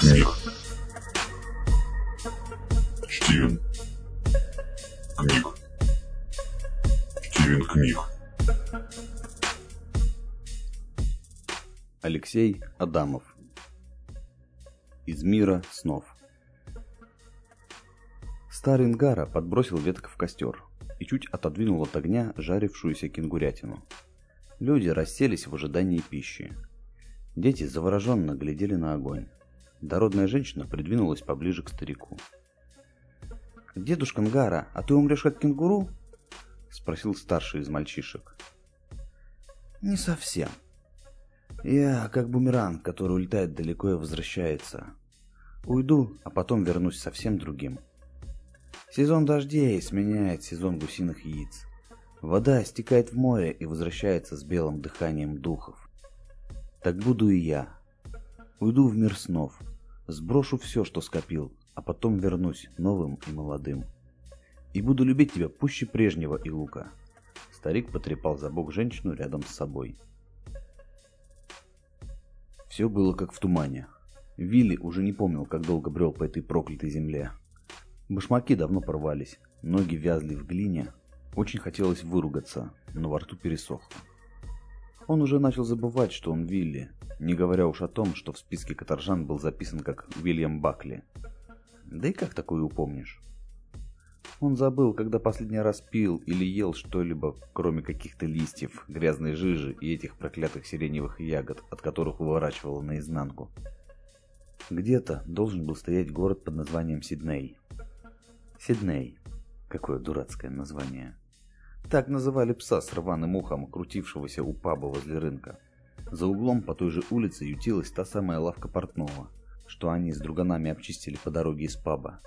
книг. Стивен. Книг. Стивен книг. Алексей Адамов. Из мира снов. Старый Ингара подбросил веток в костер и чуть отодвинул от огня жарившуюся кенгурятину. Люди расселись в ожидании пищи. Дети завороженно глядели на огонь. Дородная женщина придвинулась поближе к старику. «Дедушка Нгара, а ты умрешь как кенгуру?» — спросил старший из мальчишек. «Не совсем. Я как бумеранг, который улетает далеко и возвращается. Уйду, а потом вернусь совсем другим. Сезон дождей сменяет сезон гусиных яиц. Вода стекает в море и возвращается с белым дыханием духов. Так буду и я. Уйду в мир снов, сброшу все, что скопил, а потом вернусь новым и молодым. И буду любить тебя пуще прежнего и лука. Старик потрепал за бок женщину рядом с собой. Все было как в тумане. Вилли уже не помнил, как долго брел по этой проклятой земле. Башмаки давно порвались, ноги вязли в глине. Очень хотелось выругаться, но во рту пересохло. Он уже начал забывать, что он Вилли, не говоря уж о том, что в списке каторжан был записан как Уильям Бакли. Да и как такое упомнишь? Он забыл, когда последний раз пил или ел что-либо, кроме каких-то листьев, грязной жижи и этих проклятых сиреневых ягод, от которых выворачивало наизнанку. Где-то должен был стоять город под названием Сидней. Сидней. Какое дурацкое название. Так называли пса с рваным ухом, крутившегося у паба возле рынка. За углом по той же улице ютилась та самая лавка портного, что они с друганами обчистили по дороге из паба.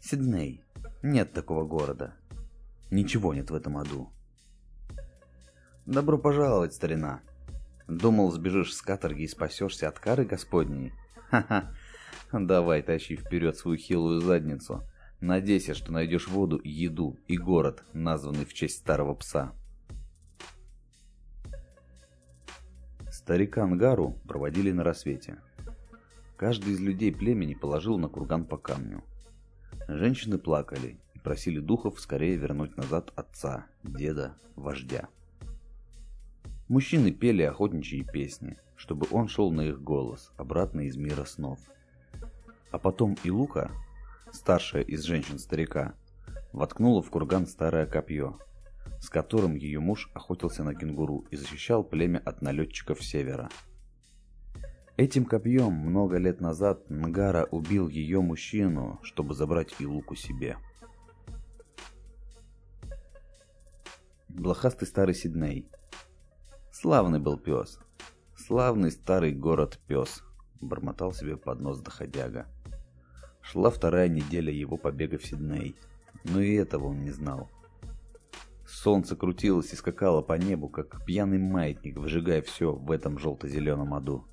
Сидней. Нет такого города. Ничего нет в этом аду. Добро пожаловать, старина. Думал, сбежишь с каторги и спасешься от кары господней? Ха-ха. Давай, тащи вперед свою хилую задницу. Надейся, что найдешь воду, еду и город, названный в честь старого пса. Старика Ангару проводили на рассвете. Каждый из людей племени положил на курган по камню. Женщины плакали и просили духов скорее вернуть назад отца, деда, вождя. Мужчины пели охотничьи песни, чтобы он шел на их голос, обратно из мира снов. А потом и Лука, старшая из женщин-старика, воткнула в курган старое копье, с которым ее муж охотился на кенгуру и защищал племя от налетчиков севера. Этим копьем много лет назад Нгара убил ее мужчину, чтобы забрать Илуку себе. Блохастый старый Сидней. Славный был пес. Славный старый город-пес, бормотал себе под нос доходяга. Шла вторая неделя его побега в Сидней, но и этого он не знал. Солнце крутилось и скакало по небу, как пьяный маятник, выжигая все в этом желто-зеленом аду.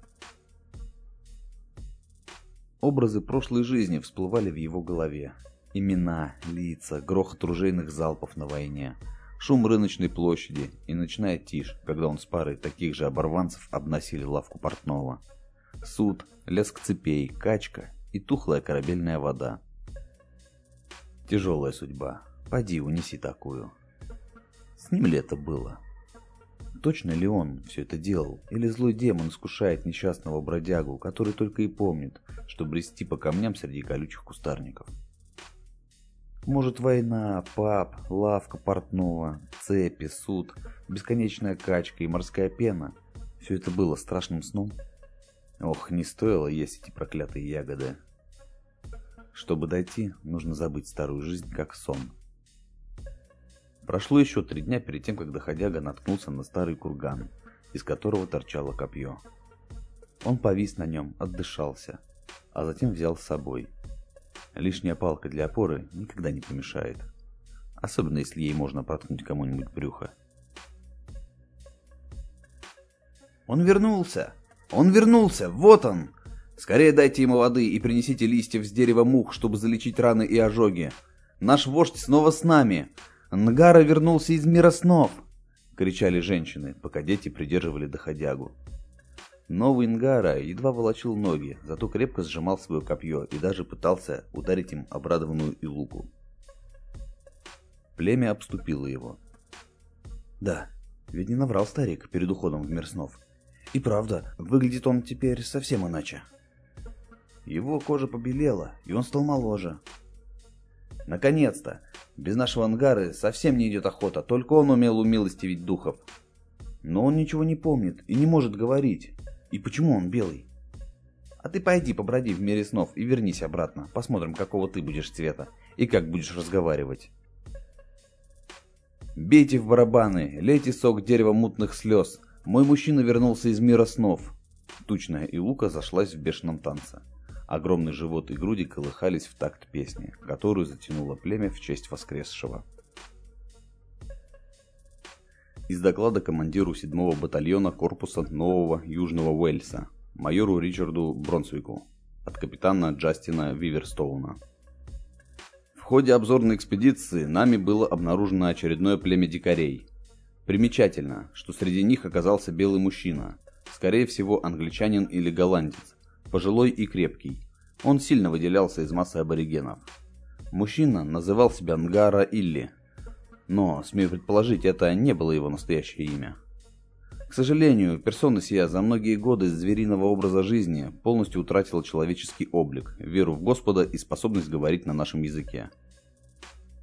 Образы прошлой жизни всплывали в его голове. Имена, лица, грохот ружейных залпов на войне, шум рыночной площади и ночная тишь, когда он с парой таких же оборванцев обносили лавку портного. Суд, леск цепей, качка и тухлая корабельная вода. Тяжелая судьба. Поди, унеси такую. С ним ли это было? Точно ли он все это делал? Или злой демон искушает несчастного бродягу, который только и помнит, что брести по камням среди колючих кустарников? Может война, пап, лавка портного, цепи, суд, бесконечная качка и морская пена – все это было страшным сном? Ох, не стоило есть эти проклятые ягоды. Чтобы дойти, нужно забыть старую жизнь как сон. Прошло еще три дня перед тем, как доходяга наткнулся на старый курган, из которого торчало копье. Он повис на нем, отдышался, а затем взял с собой. Лишняя палка для опоры никогда не помешает, особенно если ей можно проткнуть кому-нибудь брюхо. «Он вернулся! Он вернулся! Вот он! Скорее дайте ему воды и принесите листьев с дерева мух, чтобы залечить раны и ожоги! Наш вождь снова с нами! «Нгара вернулся из мира снов!» — кричали женщины, пока дети придерживали доходягу. Новый Ингара едва волочил ноги, зато крепко сжимал свое копье и даже пытался ударить им обрадованную Илуку. Племя обступило его. Да, ведь не наврал старик перед уходом в мир снов. И правда, выглядит он теперь совсем иначе. Его кожа побелела, и он стал моложе. Наконец-то! Без нашего ангары совсем не идет охота, только он умел умилостивить духов. Но он ничего не помнит и не может говорить. И почему он белый? А ты пойди поброди в мире снов и вернись обратно. Посмотрим, какого ты будешь цвета и как будешь разговаривать. Бейте в барабаны, лейте сок дерева мутных слез. Мой мужчина вернулся из мира снов. Тучная и Лука зашлась в бешеном танце. Огромный живот и груди колыхались в такт песни, которую затянуло племя в честь воскресшего. Из доклада командиру 7-го батальона корпуса Нового Южного Уэльса, майору Ричарду Бронсвику, от капитана Джастина Виверстоуна. В ходе обзорной экспедиции нами было обнаружено очередное племя дикарей. Примечательно, что среди них оказался белый мужчина, скорее всего англичанин или голландец, пожилой и крепкий. Он сильно выделялся из массы аборигенов. Мужчина называл себя Нгара Илли, но, смею предположить, это не было его настоящее имя. К сожалению, персона сия за многие годы звериного образа жизни полностью утратила человеческий облик, веру в Господа и способность говорить на нашем языке.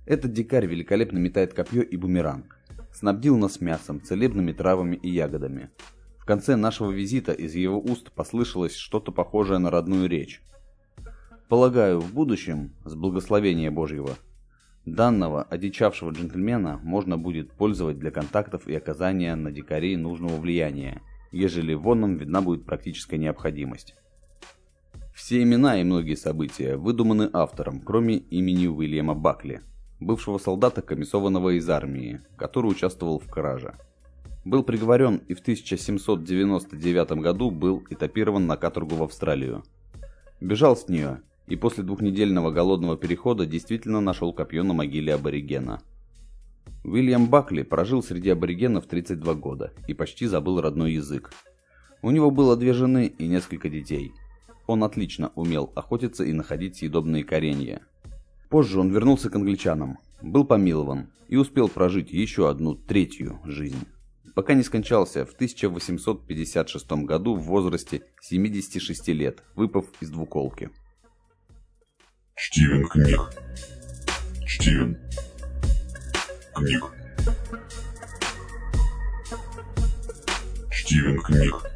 Этот дикарь великолепно метает копье и бумеранг. Снабдил нас мясом, целебными травами и ягодами. В конце нашего визита из его уст послышалось что-то похожее на родную речь. Полагаю, в будущем, с благословения Божьего, Данного одичавшего джентльмена можно будет пользовать для контактов и оказания на дикарей нужного влияния, ежели в онном видна будет практическая необходимость. Все имена и многие события выдуманы автором, кроме имени Уильяма Бакли, бывшего солдата, комиссованного из армии, который участвовал в краже. Был приговорен и в 1799 году был этапирован на каторгу в Австралию. Бежал с нее и после двухнедельного голодного перехода действительно нашел копье на могиле аборигена. Уильям Бакли прожил среди аборигенов 32 года и почти забыл родной язык. У него было две жены и несколько детей. Он отлично умел охотиться и находить съедобные коренья. Позже он вернулся к англичанам, был помилован и успел прожить еще одну третью жизнь. Пока не скончался в 1856 году в возрасте 76 лет, выпав из двуколки. Стивен книг. Стивен книг. Стивен книг.